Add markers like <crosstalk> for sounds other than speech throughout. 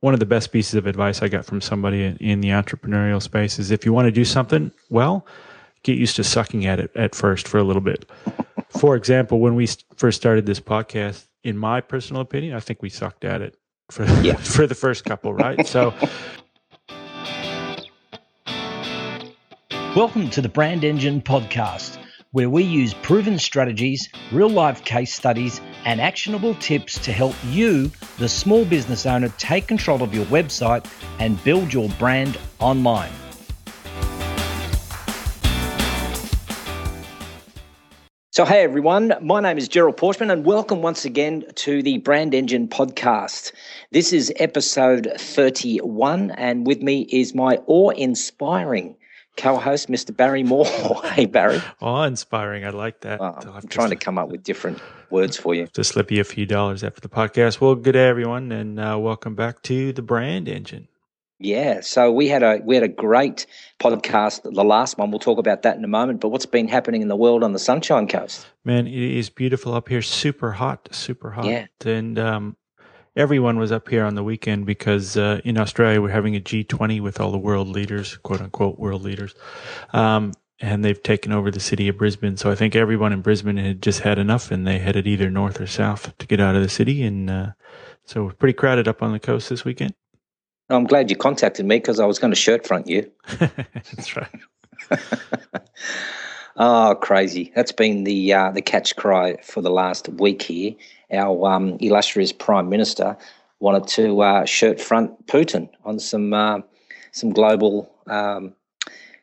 one of the best pieces of advice I got from somebody in, the entrepreneurial space is if you want to do something well, get used to sucking at it at first for a little bit. <laughs> for example, when we first started this podcast, in my personal opinion, I think we sucked at it for <laughs> yeah. for the first couple, right? <laughs> So Welcome to the Brand Engine podcast, where we use proven strategies, real life case studies, and actionable tips to help you, the small business owner, take control of your website and build your brand online. So, hey everyone, my name is Gerald Porchman, and welcome once again to the Brand Engine podcast. This is episode 31, and with me is my awe inspiring co-host, Mr. Barry Moore. <laughs> hey, Barry. Oh, inspiring. I like that. I'm trying to come up with different words for you. To slip you a few dollars after the podcast. Well, good day, everyone, and uh, welcome back to the Brand Engine. Yeah, so we had a we had a great podcast. The last one, we'll talk about that in a moment. But what's been happening in the world on the Sunshine Coast? Man, it is beautiful up here. Super hot, super hot. Yeah. And um, everyone was up here on the weekend because uh, in Australia we're having a G20 with all the world leaders, quote unquote world leaders, um, and they've taken over the city of Brisbane. So I think everyone in Brisbane had just had enough, and they headed either north or south to get out of the city. And uh, so we're pretty crowded up on the coast this weekend. I'm glad you contacted me because I was going to shirt front you. <laughs> That's right. oh, <laughs> crazy! That's been the uh, the catch cry for the last week here our um, illustrious Prime Minister wanted to uh, shirt front Putin on some uh, some global um,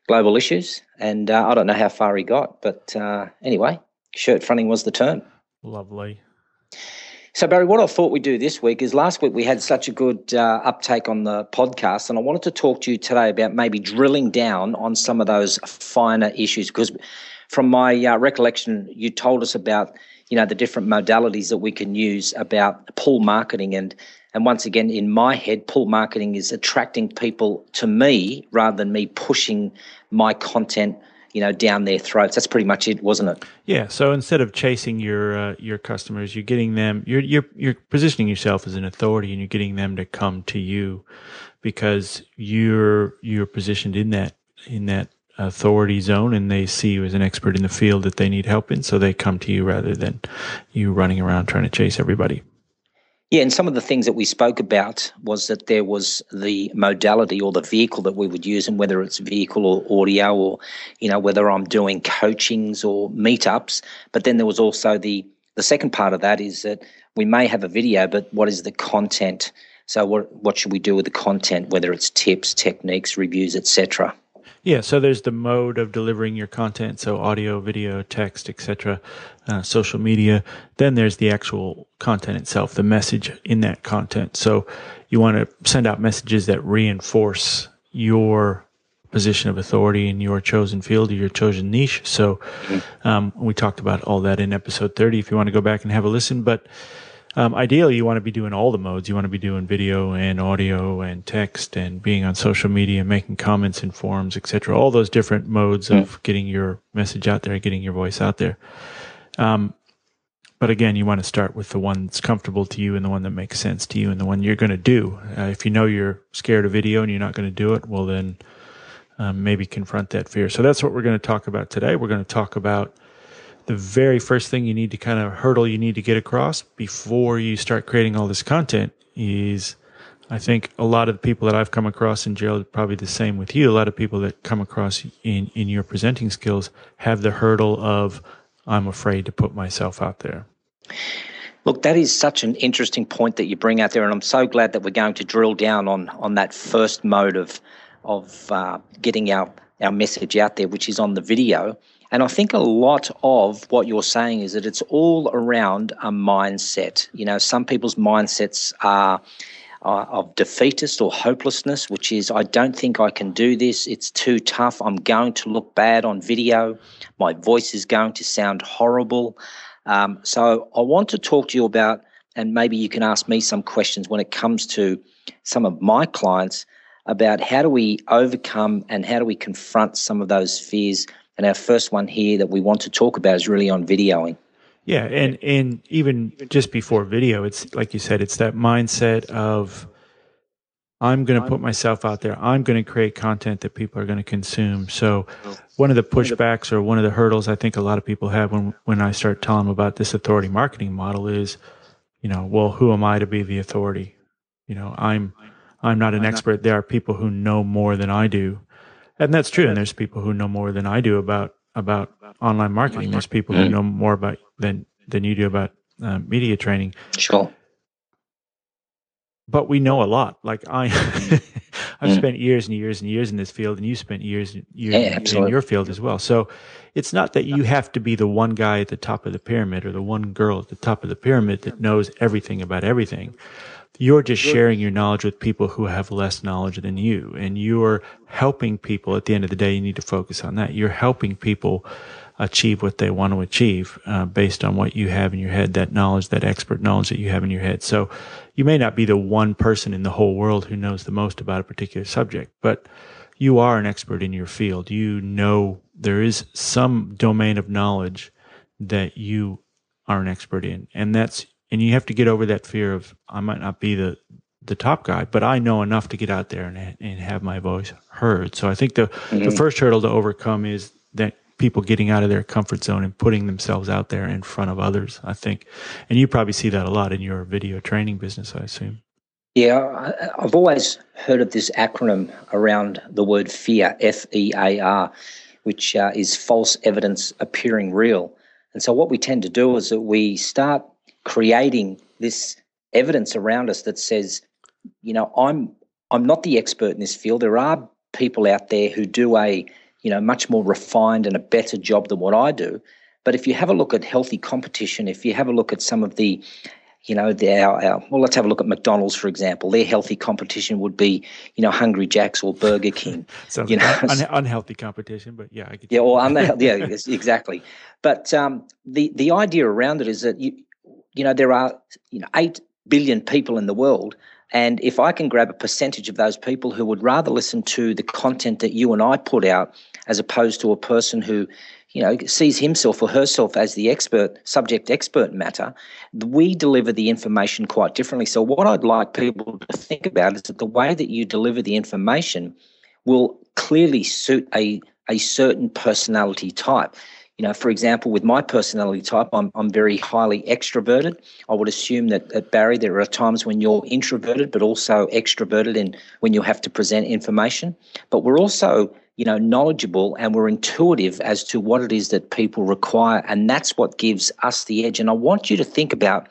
global issues, and uh, I don't know how far he got, but uh, anyway, shirt fronting was the term. Lovely. So Barry, what I thought we'd do this week is last week we had such a good uh, uptake on the podcast, and I wanted to talk to you today about maybe drilling down on some of those finer issues because, from my uh, recollection, you told us about you know the different modalities that we can use about pull marketing. And and once again in my head pull marketing is attracting people to me rather than me pushing my content you know down their throats. That's pretty much it wasn't it? Yeah. So instead of chasing your uh, your customers you're getting them you're you're you're positioning yourself as an authority and you're getting them to come to you because you're you're positioned in that in that authority zone and they see you as an expert in the field that they need help in. So they come to you rather than you running around trying to chase everybody. Yeah, and some of the things that we spoke about was that there was the modality or the vehicle that we would use, and whether it's vehicle or audio, or you know whether I'm doing coachings or meetups. But then there was also the the second part of that is that we may have a video, but what is the content? So what what should we do with the content? Whether it's tips, techniques, reviews, etc. Yeah, so there's the mode of delivering your content, so audio, video, text, etc., uh, social media. Then there's the actual content itself, the message in that content. So you want to send out messages that reinforce your position of authority in your chosen field or your chosen niche. So um, we talked about all that in episode 30 if you want to go back and have a listen. But um, ideally, you want to be doing all the modes. You want to be doing video and audio and text and being on social media, making comments in forums, etc. All those different modes mm. of getting your message out there, getting your voice out there. Um, but again, you want to start with the one that's comfortable to you and the one that makes sense to you and the one you're going to do. Uh, if you know you're scared of video and you're not going to do it, well, then um, maybe confront that fear. So that's what we're going to talk about today. We're going to talk about the very first thing you need to kind of hurdle you need to get across before you start creating all this content is I think a lot of the people that I've come across in jail, probably the same with you. A lot of people that come across in, in your presenting skills have the hurdle of, I'm afraid to put myself out there. Look, that is such an interesting point that you bring out there, and I'm so glad that we're going to drill down on on that first mode of of uh, getting our our message out there, which is on the video. And I think a lot of what you're saying is that it's all around a mindset. You know, some people's mindsets are of defeatist or hopelessness, which is, I don't think I can do this. It's too tough. I'm going to look bad on video. My voice is going to sound horrible. Um, so I want to talk to you about, and maybe you can ask me some questions when it comes to some of my clients about how do we overcome and how do we confront some of those fears and our first one here that we want to talk about is really on videoing. Yeah, and and even just before video, it's like you said, it's that mindset of I'm going to put myself out there. I'm going to create content that people are going to consume. So, one of the pushbacks or one of the hurdles I think a lot of people have when when I start telling them about this authority marketing model is, you know, well, who am I to be the authority? You know, I'm I'm not an expert. There are people who know more than I do, and that's true. And there's people who know more than I do about about online marketing. There's people who know more about than than you do about uh, media training. Sure but we know a lot. Like I, <laughs> I've mm. spent years and years and years in this field, and you spent years and years yeah, in your field as well. So it's not that you have to be the one guy at the top of the pyramid or the one girl at the top of the pyramid that knows everything about everything. You're just sharing your knowledge with people who have less knowledge than you, and you're helping people. At the end of the day, you need to focus on that. You're helping people achieve what they want to achieve uh, based on what you have in your head, that knowledge, that expert knowledge that you have in your head. So you may not be the one person in the whole world who knows the most about a particular subject, but you are an expert in your field. You know there is some domain of knowledge that you are an expert in. And that's, and you have to get over that fear of, I might not be the, the top guy, but I know enough to get out there and, and have my voice heard. So I think the, mm-hmm. the first hurdle to overcome is that people getting out of their comfort zone and putting themselves out there in front of others, I think. And you probably see that a lot in your video training business, I assume. Yeah, I've always heard of this acronym around the word FEAR, F E A R, which uh, is false evidence appearing real. And so, what we tend to do is that we start creating this evidence around us that says, you know, I'm I'm not the expert in this field. There are people out there who do a you know, much more refined and a better job than what I do. But if you have a look at healthy competition, if you have a look at some of the, you know, the, our, our, well, let's have a look at McDonald's, for example. Their healthy competition would be, you know, Hungry Jack's or Burger King. <laughs> Sounds you know, un- unhealthy competition, but yeah, I get yeah, or unhealthy, <laughs> yeah, exactly. But um, the the idea around it is that you, you know, there are you know eight billion people in the world, and if I can grab a percentage of those people who would rather listen to the content that you and I put out as opposed to a person who you know sees himself or herself as the expert subject expert matter we deliver the information quite differently. So what i'd like people to think about is that the way that you deliver the information will clearly suit a a certain personality type you know, for example, with my personality type, I'm, I'm very highly extroverted. I would assume that at Barry, there are times when you're introverted, but also extroverted and when you have to present information. But we're also you know, knowledgeable and we're intuitive as to what it is that people require. And that's what gives us the edge. And I want you to think about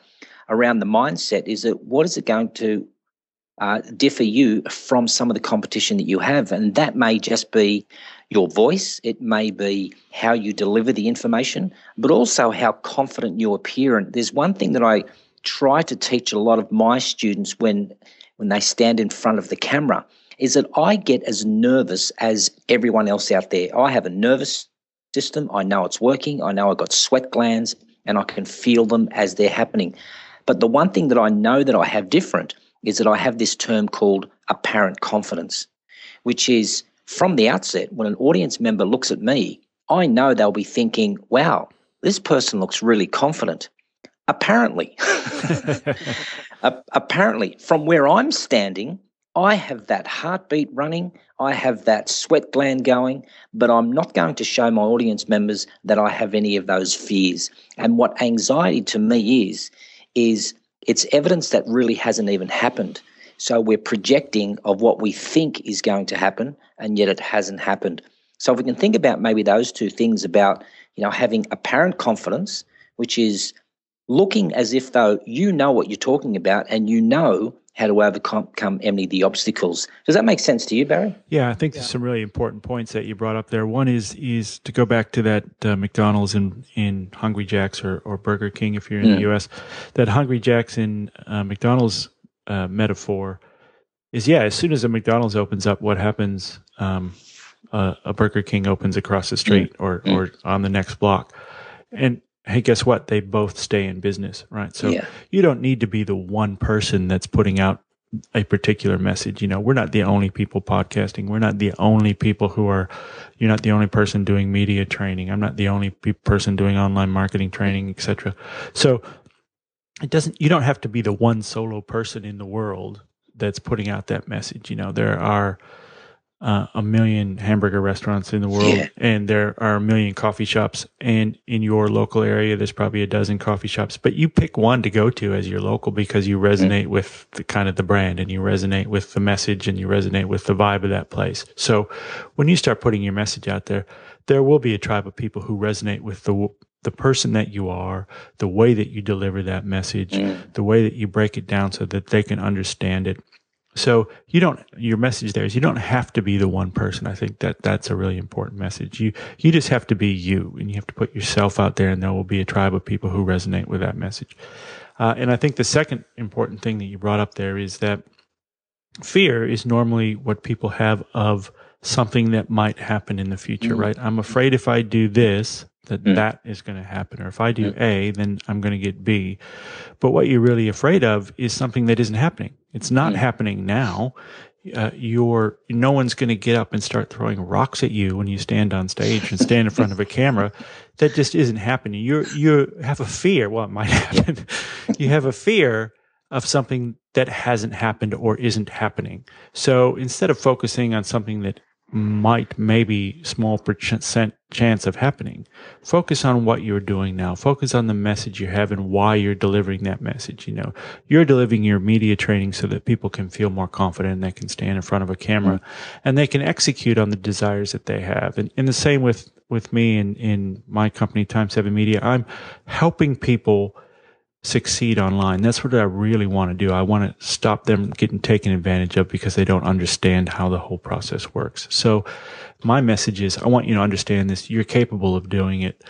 around the mindset is that what is it going to uh, differ you from some of the competition that you have? And that may just be your voice, it may be how you deliver the information, but also how confident you appear. And there's one thing that I try to teach a lot of my students when when they stand in front of the camera is that I get as nervous as everyone else out there. I have a nervous system. I know it's working. I know I've got sweat glands and I can feel them as they're happening. But the one thing that I know that I have different is that I have this term called apparent confidence, which is from the outset, when an audience member looks at me, I know they'll be thinking, wow, this person looks really confident. Apparently, <laughs> apparently, from where I'm standing, I have that heartbeat running, I have that sweat gland going, but I'm not going to show my audience members that I have any of those fears. And what anxiety to me is, is it's evidence that really hasn't even happened. So we're projecting of what we think is going to happen, and yet it hasn't happened. So if we can think about maybe those two things about, you know, having apparent confidence, which is looking as if though you know what you're talking about and you know how to overcome any of the obstacles. Does that make sense to you, Barry? Yeah, I think yeah. there's some really important points that you brought up there. One is is to go back to that uh, McDonald's in in Hungry Jack's or, or Burger King if you're in mm. the U.S. That Hungry Jack's in uh, McDonald's uh, metaphor is yeah. As soon as a McDonald's opens up, what happens? Um, a Burger King opens across the street mm. or mm. or on the next block, and hey, guess what? They both stay in business, right? So yeah. you don't need to be the one person that's putting out a particular message. You know, we're not the only people podcasting. We're not the only people who are, you're not the only person doing media training. I'm not the only pe- person doing online marketing training, etc. So it doesn't, you don't have to be the one solo person in the world that's putting out that message. You know, there are uh, a million hamburger restaurants in the world, yeah. and there are a million coffee shops. And in your local area, there's probably a dozen coffee shops. But you pick one to go to as your local because you resonate mm-hmm. with the kind of the brand, and you resonate with the message, and you resonate with the vibe of that place. So when you start putting your message out there, there will be a tribe of people who resonate with the the person that you are, the way that you deliver that message, mm. the way that you break it down so that they can understand it so you don't, your message there is you don't have to be the one person. I think that that's a really important message. You, you just have to be you and you have to put yourself out there and there will be a tribe of people who resonate with that message. Uh, and I think the second important thing that you brought up there is that fear is normally what people have of something that might happen in the future, mm-hmm. right? I'm afraid if I do this, that mm. that is going to happen. Or if I do mm. A, then I'm going to get B. But what you're really afraid of is something that isn't happening. It's not mm. happening now. Uh, you're no one's going to get up and start throwing rocks at you when you stand on stage and stand in front of a camera. <laughs> That just isn't happening. You you have a fear. Well, it might happen. <laughs> you have a fear of something that hasn't happened or isn't happening. So instead of focusing on something that might maybe small percent chance of happening. Focus on what you're doing now. Focus on the message you have and why you're delivering that message. You know, you're delivering your media training so that people can feel more confident and they can stand in front of a camera mm-hmm. and they can execute on the desires that they have. And in the same with, with me and in my company, Time Seven Media, I'm helping people succeed online. That's what I really want to do. I want to stop them getting taken advantage of because they don't understand how the whole process works. So my message is I want you to understand this. You're capable of doing it.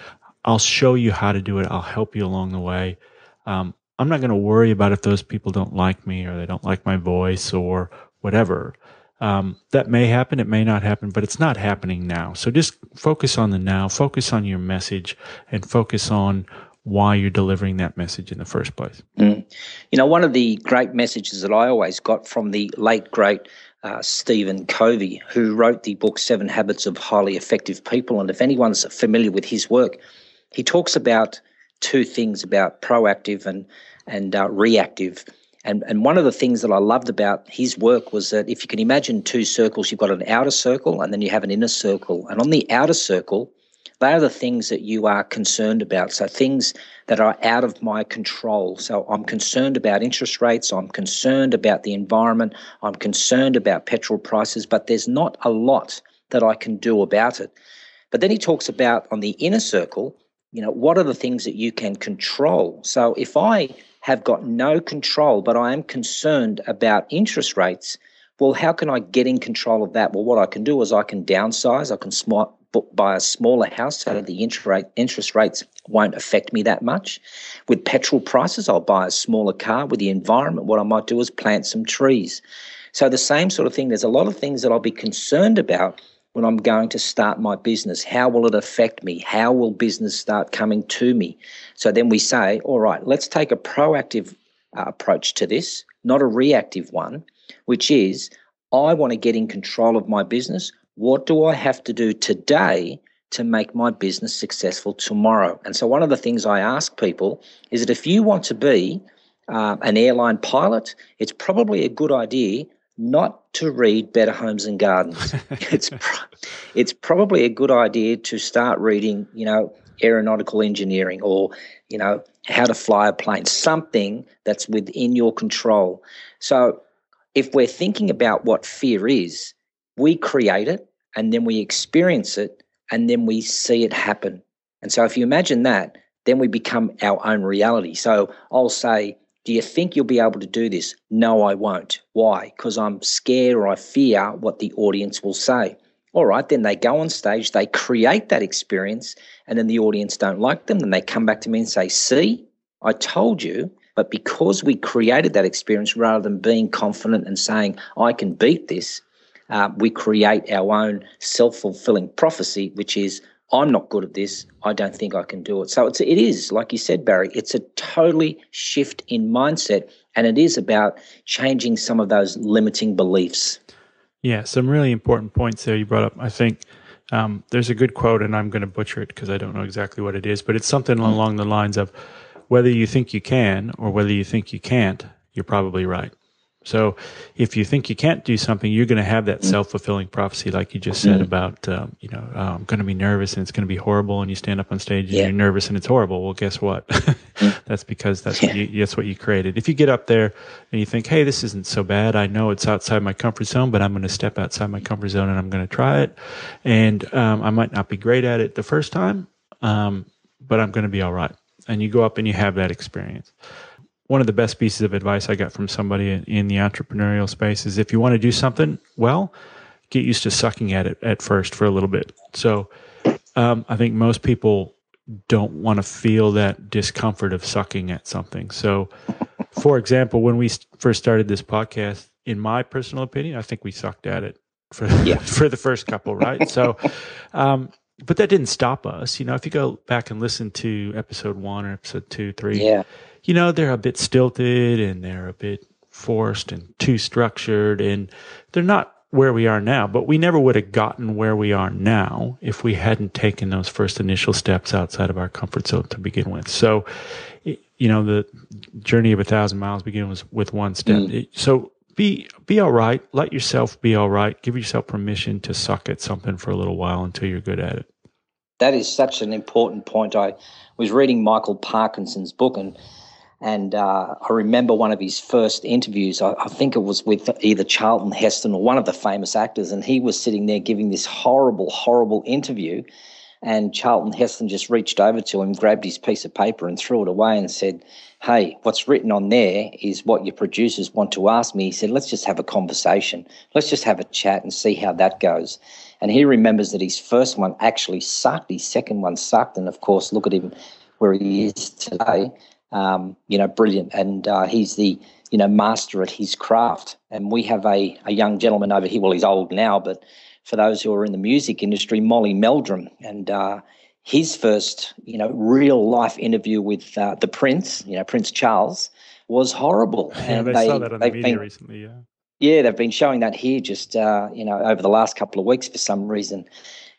I'll show you how to do it. I'll help you along the way. Um, I'm not going to worry about if those people don't like me or they don't like my voice or whatever. Um, that may happen. It may not happen, but it's not happening now. So just focus on the now, focus on your message and focus on why you're delivering that message in the first place. Mm. You know, one of the great messages that I always got from the late, great uh, Stephen Covey, who wrote the book Seven Habits of Highly Effective People. And if anyone's familiar with his work, he talks about two things about proactive and, and uh, reactive. And, and one of the things that I loved about his work was that if you can imagine two circles, you've got an outer circle and then you have an inner circle. And on the outer circle, they are the things that you are concerned about. So things that are out of my control. So I'm concerned about interest rates. I'm concerned about the environment. I'm concerned about petrol prices, but there's not a lot that I can do about it. But then he talks about on the inner circle, you know, what are the things that you can control? So if I have got no control, but I am concerned about interest rates, well, how can I get in control of that? Well, what I can do is I can downsize, I can smart, buy a smaller house so the interest rates won't affect me that much. With petrol prices, I'll buy a smaller car. With the environment, what I might do is plant some trees. So the same sort of thing. There's a lot of things that I'll be concerned about when I'm going to start my business. How will it affect me? How will business start coming to me? So then we say, all right, let's take a proactive uh, approach to this, not a reactive one, which is I want to get in control of my business. What do I have to do today to make my business successful tomorrow? And so, one of the things I ask people is that if you want to be uh, an airline pilot, it's probably a good idea not to read Better Homes and Gardens. <laughs> it's pro- it's probably a good idea to start reading, you know, aeronautical engineering or you know how to fly a plane, something that's within your control. So, if we're thinking about what fear is, we create it and then we experience it and then we see it happen. And so if you imagine that, then we become our own reality. So I'll say, Do you think you'll be able to do this? No, I won't. Why? Because I'm scared or I fear what the audience will say. All right, then they go on stage, they create that experience, and then the audience don't like them. Then they come back to me and say, See, I told you. But because we created that experience rather than being confident and saying, I can beat this, uh, we create our own self fulfilling prophecy, which is, I'm not good at this. I don't think I can do it. So it's, it is, like you said, Barry, it's a totally shift in mindset. And it is about changing some of those limiting beliefs. Yeah, some really important points there you brought up. I think um, there's a good quote, and I'm going to butcher it because I don't know exactly what it is, but it's something along the lines of whether you think you can or whether you think you can't, you're probably right. So if you think you can't do something, you're going to have that self fulfilling prophecy, like you just said Mm-hmm. about, um, you know, oh, I'm going to be nervous and it's going to be horrible. And you stand up on stage and Yeah. Mm. you're nervous and it's horrible. Well, guess what? <laughs> that's because that's what you, that's what you created. If you get up there and you think, hey, this isn't so bad. I know it's outside my comfort zone, but I'm going to step outside my comfort zone and I'm going to try it. And um, I might not be great at it the first time, um, but I'm going to be all right. And you go up and you have that experience one of the best pieces of advice I got from somebody in, in the entrepreneurial space is if you want to do something well, get used to sucking at it at first for a little bit. So um, I think most people don't want to feel that discomfort of sucking at something. So, for example, when we first started this podcast, in my personal opinion, I think we sucked at it for Yeah. <laughs> for the first couple, right? so, um, but that didn't stop us. You know, if you go back and listen to episode one or episode two, three, Yeah. You know, they're a bit stilted and they're a bit forced and too structured and they're not where we are now, but we never would have gotten where we are now if we hadn't taken those first initial steps outside of our comfort zone to begin with. So, you know, the journey of a thousand miles begins with one step. Mm. It- so be, be all right. Let yourself be all right. Give yourself permission to suck at something for a little while until you're good at it. That is such an important point. I was reading Michael Parkinson's book, and and uh, I remember one of his first interviews. I, I think it was with either Charlton Heston or one of the famous actors, and he was sitting there giving this horrible, horrible interview. And Charlton Heston just reached over to him, grabbed his piece of paper, and threw it away, and said, "Hey, what's written on there is what your producers want to ask me." He said, "Let's just have a conversation. Let's just have a chat and see how that goes." And he remembers that his first one actually sucked, his second one sucked, and of course, look at him where he is today. Um, you know, brilliant, and uh, he's the you know master at his craft. And we have a a young gentleman over here. Well, he's old now, but for those who are in the music industry, Molly Meldrum, and uh, his first you know real life interview with uh, the Prince, you know Prince Charles, was horrible. <laughs> Yeah, and they, saw that on the they've media been- recently. Yeah. yeah, they've been showing that here just uh, you know over the last couple of weeks for some reason,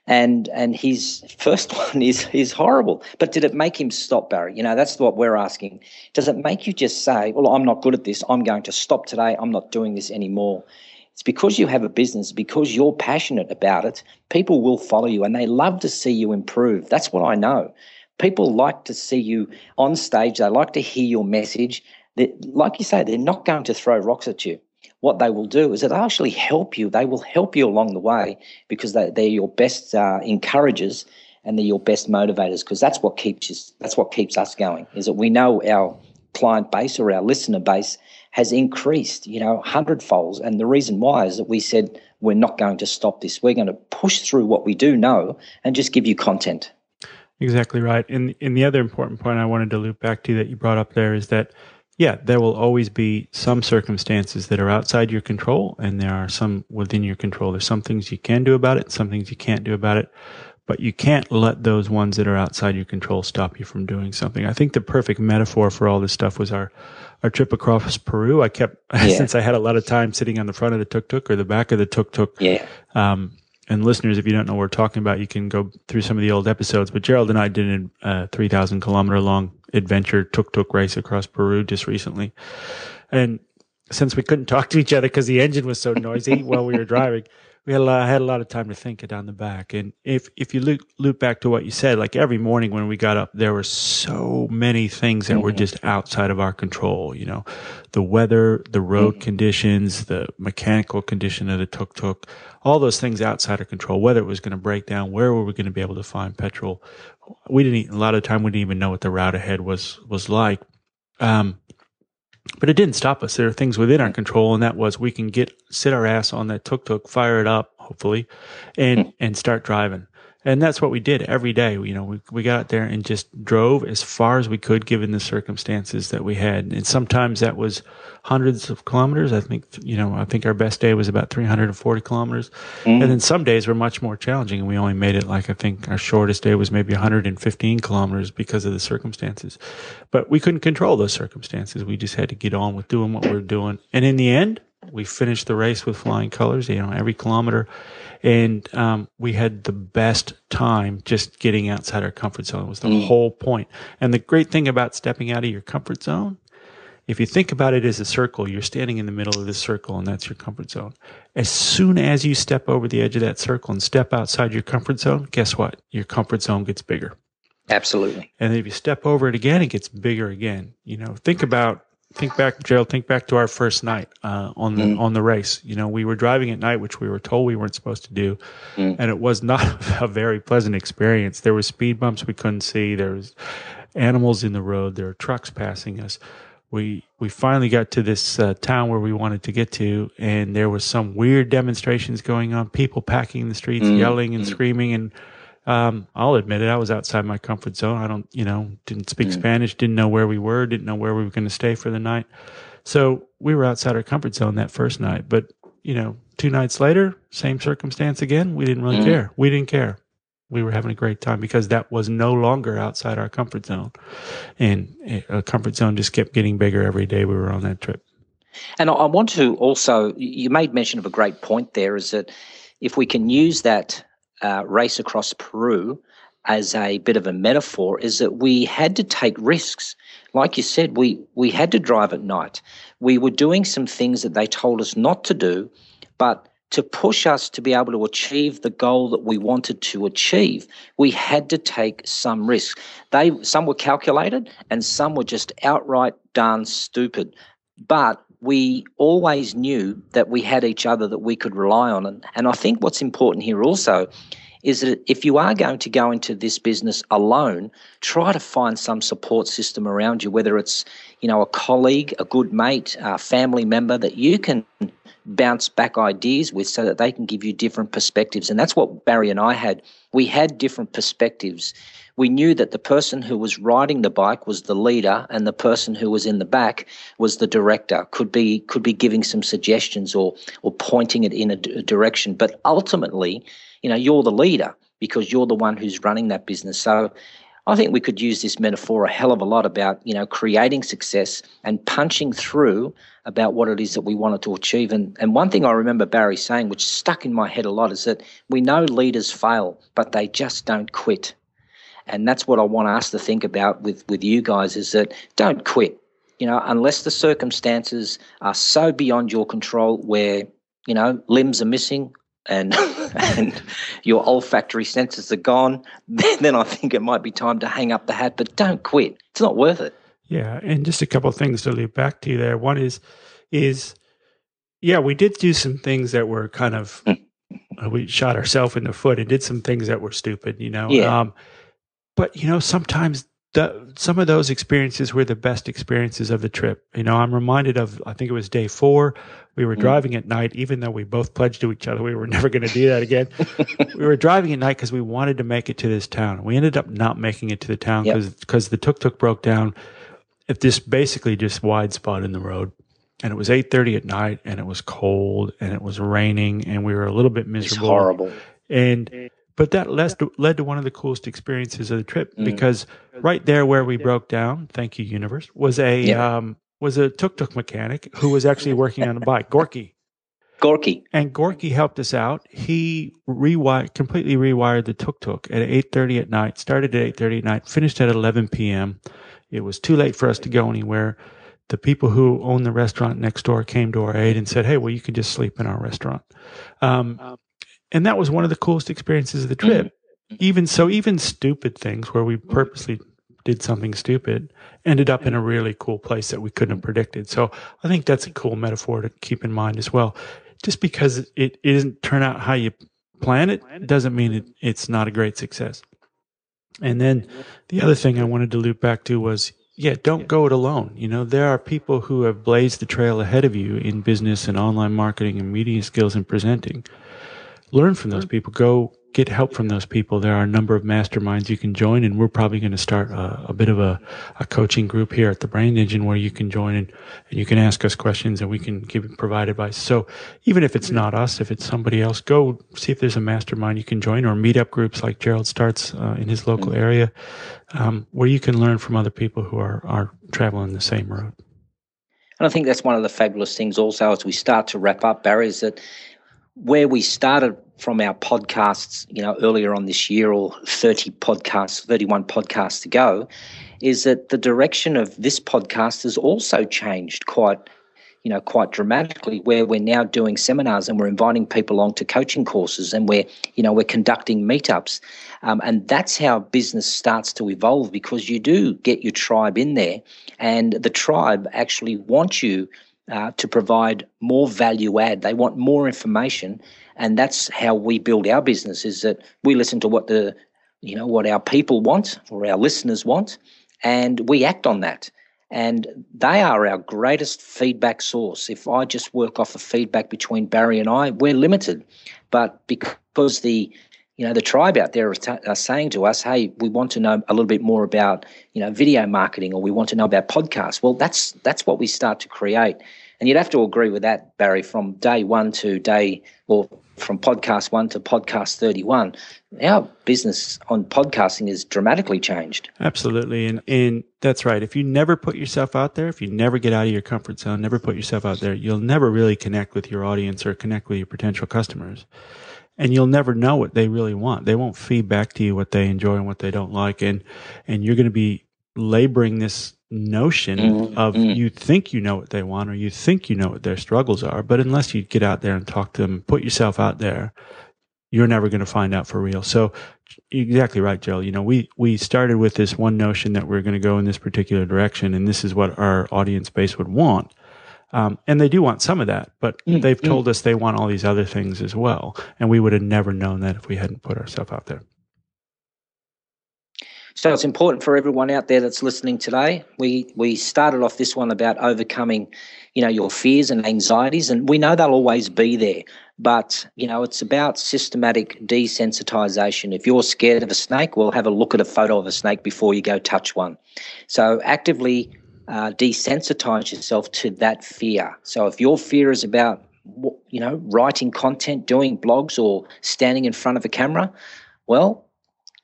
and and his first <laughs> one is is horrible. But did it make him stop, Barry? You know, that's what we're asking. Does it make you just say, "Well, I'm not good at this. I'm going to stop today. I'm not doing this anymore." It's because you have a business, because you're passionate about it. People will follow you, and they love to see you improve. That's what I know. People like to see you on stage. They like to hear your message. They, like you say, they're not going to throw rocks at you what they will do is that they'll actually help you. They will help you along the way because they, they're your best uh, encouragers and they're your best motivators because that's what keeps us, that's what keeps us going is that we know our client base or our listener base has increased, you know, hundredfolds. And the reason why is that we said we're not going to stop this. We're going to push through what we do know and just give you content. Exactly right. And and the other important point I wanted to loop back to that you brought up there is that yeah, there will always be some circumstances that are outside your control and there are some within your control. There's some things you can do about it, some things you can't do about it. But you can't let those ones that are outside your control stop you from doing something. I think the perfect metaphor for all this stuff was our our trip across Peru. I kept <laughs> Yeah. since I had a lot of time sitting on the front of the tuk tuk or the back of the tuk tuk Yeah. um, and listeners, if you don't know what we're talking about, you can go through some of the old episodes. But Gerald and I did a 3,000 kilometer long adventure tuk tuk race across Peru just recently. And since we couldn't talk to each other because the engine was so noisy <laughs> while we were driving, we had a lot, had a lot of time to think it down the back. And if, if you loop, loop back to what you said, like every morning when we got up, there were so many things that were just outside of our control. You know, the weather, the road mm-hmm. conditions, the mechanical condition of the tuk tuk, all those things outside of control, whether it was going to break down, where were we going to be able to find petrol? We didn't, a lot of the time we didn't even know what the route ahead was, was like. Um, but it didn't stop us. There are things within our control, and that was we can get sit our ass on that tuk tuk, fire it up, hopefully, and and start driving. And that's what we did every day. You know, we we got out there and just drove as far as we could, given the circumstances that we had. And sometimes that was hundreds of kilometers. I think you know, I think our best day was about 340 kilometers. Mm. And then some days were much more challenging, and we only made it like I think our shortest day was maybe 115 kilometers because of the circumstances. But we couldn't control those circumstances. We just had to get on with doing what we were doing. And in the end, we finished the race with flying colors, you know, every kilometer. And um, we had the best time just getting outside our comfort zone was the whole point. And the great thing about stepping out of your comfort zone if you think about it as a circle, you're standing in the middle of the circle and that's your comfort zone. As soon as you step over the edge of that circle and step outside your comfort zone, guess what? Your comfort zone gets bigger. Absolutely. And if you step over it again, it gets bigger again. You know, think about think back, Gerald. Think back to our first night uh, on the mm. on the race. You know, we were driving at night, which we were told we weren't supposed to do, mm. and it was not <laughs> a very pleasant experience. There were speed bumps we couldn't see. There was animals in the road. There were trucks passing us we we finally got to this uh, town where we wanted to get to, and there was some weird demonstrations going on. People packing the streets, mm-hmm. yelling and mm. screaming, and um, I'll admit it, I was outside my comfort zone. I don't, you know, didn't speak mm-hmm. Spanish, didn't know where we were, didn't know where we were going to stay for the night. So we were outside our comfort zone that first night. But you know, two nights later, same circumstance again. We didn't really mm-hmm. care. We didn't care we were having a great time because that was no longer outside our comfort zone. And a comfort zone just kept getting bigger every day we were on that trip. And I want to also, you made mention of a great point there is that if we can use that uh, race across Peru as a bit of a metaphor, is that we had to take risks. Like you said, we, we had to drive at night. We were doing some things that they told us not to do, but to push us to be able to achieve the goal that we wanted to achieve, we had to take some risks. They some were calculated and some were just outright darn stupid. But we always knew that we had each other that we could rely on. And, and I think what's important here also is that if you are going to go into this business alone, try to find some support system around you, whether it's, you know, a colleague, a good mate, a family member that you can bounce back ideas with so that they can give you different perspectives. And that's what Barry and I had. We had different perspectives. We knew that the person who was riding the bike was the leader and the person who was in the back was the director, could be could be giving some suggestions or or pointing it in a, d- a direction. But ultimately, you know, you're the leader because you're the one who's running that business. So I think we could use this metaphor a hell of a lot about, you know, creating success and punching through about what it is that we wanted to achieve. And, and one thing I remember Barry saying, which stuck in my head a lot, is that we know leaders fail, but they just don't quit. And that's what I want us to think about with, with you guys is that don't quit. You know, unless the circumstances are so beyond your control where, you know, limbs are missing, and <laughs> and your olfactory senses are gone, <laughs> then, I think it might be time to hang up the hat. But don't quit; it's not worth it. Yeah, and just a couple of things to leave back to you there. One is is yeah, we did do some things that were kind of hmm. uh, we shot ourselves in the foot and did some things that were stupid, you know. Yeah. Um, but you know, sometimes the, some of those experiences were the best experiences of the trip. You know, I'm reminded of, I think it was day four. We were mm. driving at night, even though we both pledged to each other we were <laughs> never going to do that again. <laughs> we were driving at night because we wanted to make it to this town. We ended up not making it to the town because yep. because the tuk tuk broke down. If this basically just wide spot in the road, and it was 8:30 at night, and it was cold, and it was raining, and we were a little bit miserable. It's horrible. And but that led to, led to one of the coolest experiences of the trip mm. because right there where we broke down, thank you universe, was a yeah. um, was a tuk tuk mechanic who was actually working on a bike, <laughs> Gorky. Gorky. And Gorky helped us out. He rewired completely rewired the tuk tuk at 8:30 at night. Started at 8:30 at night, finished at 11 p.m. It was too late for us to go anywhere. The people who own the restaurant next door came to our aid and said, "Hey, well, you can just sleep in our restaurant." Um, um and that was one of the coolest experiences of the trip. Mm-hmm. Even so, even stupid things where we purposely did something stupid ended up in a really cool place that we couldn't have predicted. So I think that's a cool metaphor to keep in mind as well. Just because it, it doesn't turn out how you plan it doesn't mean it, it's not a great success. And then the other thing I wanted to loop back to was yeah, don't go it alone. You know, there are people who have blazed the trail ahead of you in business and online marketing and media skills and presenting learn from those people. Go get help from those people. There are a number of masterminds you can join, and we're probably going to start a, a bit of a, a, coaching group here at the Brand Engine where you can join and, and you can ask us questions and we can give provide advice. So even if it's not us, if it's somebody else, go see if there's a mastermind you can join or meetup groups like Gerald starts uh, in his local mm-hmm. area, um, where you can learn from other people who are are traveling the same road. And I think that's one of the fabulous things also as we start to wrap up, Barry, is that where we started from our podcasts, you know, earlier on this year or 30 podcasts, 31 podcasts to go, is that the direction of this podcast has also changed quite you know quite dramatically where we're now doing seminars and we're inviting people along to coaching courses and we're you know we're conducting meetups. Um, and that's how business starts to evolve because you do get your tribe in there and the tribe actually wants you uh, to provide more value add they want more information and that's how we build our business is that we listen to what the you know what our people want or our listeners want and we act on that. And they are our greatest feedback source. If I just work off of feedback between Barry and I, we're limited. But because the you know the tribe out there are, saying to us, "Hey, we want to know a little bit more about you know video marketing, or we want to know about podcasts." Well, that's that's what we start to create, and you'd have to agree with that, Barry, from day one to day or from podcast one to podcast 31, our business on podcasting has dramatically changed. Absolutely. And, and that's right. If you never put yourself out there, if you never get out of your comfort zone, never put yourself out there, you'll never really connect with your audience or connect with your potential customers. And you'll never know what they really want. They won't feed back to you what they enjoy and what they don't like. And, and you're going to be laboring this notion mm-hmm. of mm-hmm. you think you know what they want or you think you know what their struggles are, but unless you get out there and talk to them, put yourself out there, you're never going to find out for real. So exactly right, Joe. You know, we, we started with this one notion that we're going to go in this particular direction and this is what our audience base would want. Um, and they do want some of that, but mm-hmm. they've told us they want all these other things as well. And we would have never known that if we hadn't put ourselves out there. So it's important for everyone out there that's listening today. We we started off this one about overcoming, you know, your fears and anxieties, and we know they'll always be there. But you know, it's about systematic desensitization. If you're scared of a snake, well, have a look at a photo of a snake before you go touch one. So actively uh, desensitize yourself to that fear. So if your fear is about you know writing content, doing blogs, or standing in front of a camera, well,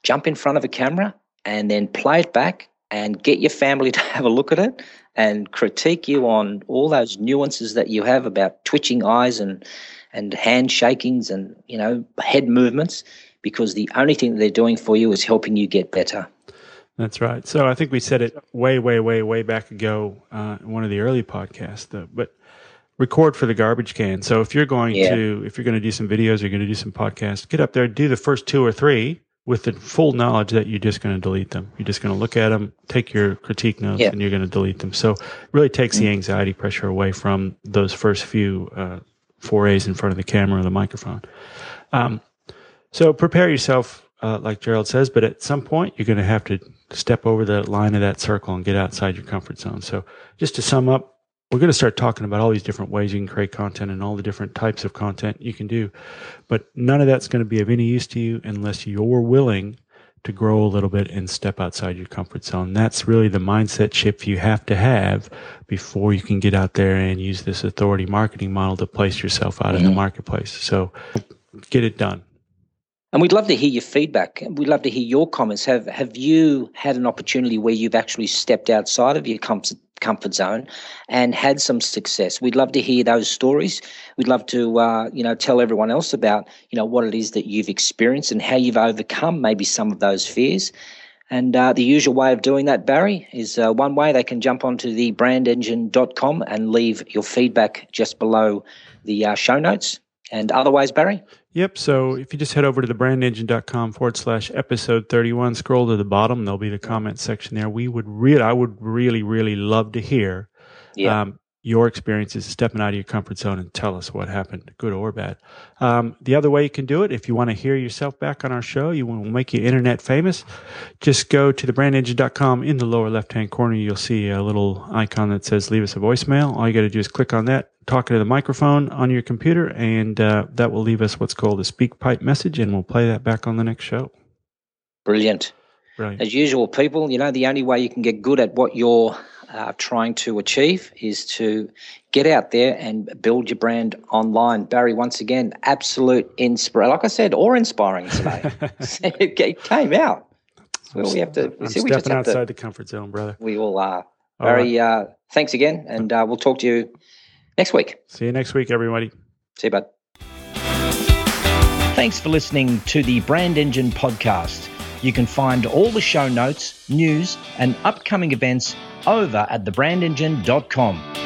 jump in front of a camera and then play it back and get your family <laughs> to have a look at it and critique you on all those nuances that you have about twitching eyes and and hand shakings and you know head movements because the only thing that they're doing for you is helping you get better that's right so i think we said it way way way way back ago uh, in one of the early podcasts though, but record for the garbage can so if you're going yeah. to if you're going to do some videos you're going to do some podcasts get up there do the first two or three with the full knowledge that you're just going to delete them. You're just going to look at them, take your critique notes, yeah. and you're going to delete them. So it really takes mm-hmm. the anxiety pressure away from those first few uh, forays in front of the camera or the microphone. Um, so prepare yourself, uh, like Gerald says, but at some point you're going to have to step over the line of that circle and get outside your comfort zone. So just to sum up, we're going to start talking about all these different ways you can create content and all the different types of content you can do. But none of that's going to be of any use to you unless you're willing to grow a little bit and step outside your comfort zone. That's really the mindset shift you have to have before you can get out there and use this authority marketing model to place yourself out mm-hmm. in the mm-hmm. marketplace. So get it done. And we'd love to hear your feedback. We'd love to hear your comments. Have have you had an opportunity where you've actually stepped outside of your comfort comfort zone and had some success? We'd love to hear those stories. We'd love to uh, you know tell everyone else about you know what it is that you've experienced and how you've overcome maybe some of those fears. And uh, the usual way of doing that, Barry, is uh, one way they can jump onto the brandengine.com and leave your feedback just below the uh, show notes. And otherwise, Barry? Yep. So if you just head over to the brandengine.com forward slash episode 31, scroll to the bottom, there'll be the comment section there. We would really, I would really, really love to hear yeah. um, your experiences stepping out of your comfort zone and tell us what happened, good or bad. Um, the other way you can do it, if you want to hear yourself back on our show, you will make you internet famous, just go to the brandengine.com. In the lower left hand corner, you'll see a little icon that says leave us a voicemail. All you got to do is click on that, talking to the microphone on your computer, and uh, that will leave us what's called a SpeakPipe message, and we'll play that back on the next show. Brilliant. Brilliant. As usual, people, you know, the only way you can get good at what you're uh, trying to achieve is to get out there and build your brand online. Barry, once again, absolute inspiration. Like I said, or inspiring today. <laughs> <laughs> it came out. Well, we have to. I'm see, stepping outside to, the comfort zone, brother. We all are. Barry, right. uh, thanks again, and uh, we'll talk to you next week. See you next week, everybody. See you, bud. Thanks for listening to the Brand Engine podcast. You can find all the show notes, news, and upcoming events over at thebrandengine.com.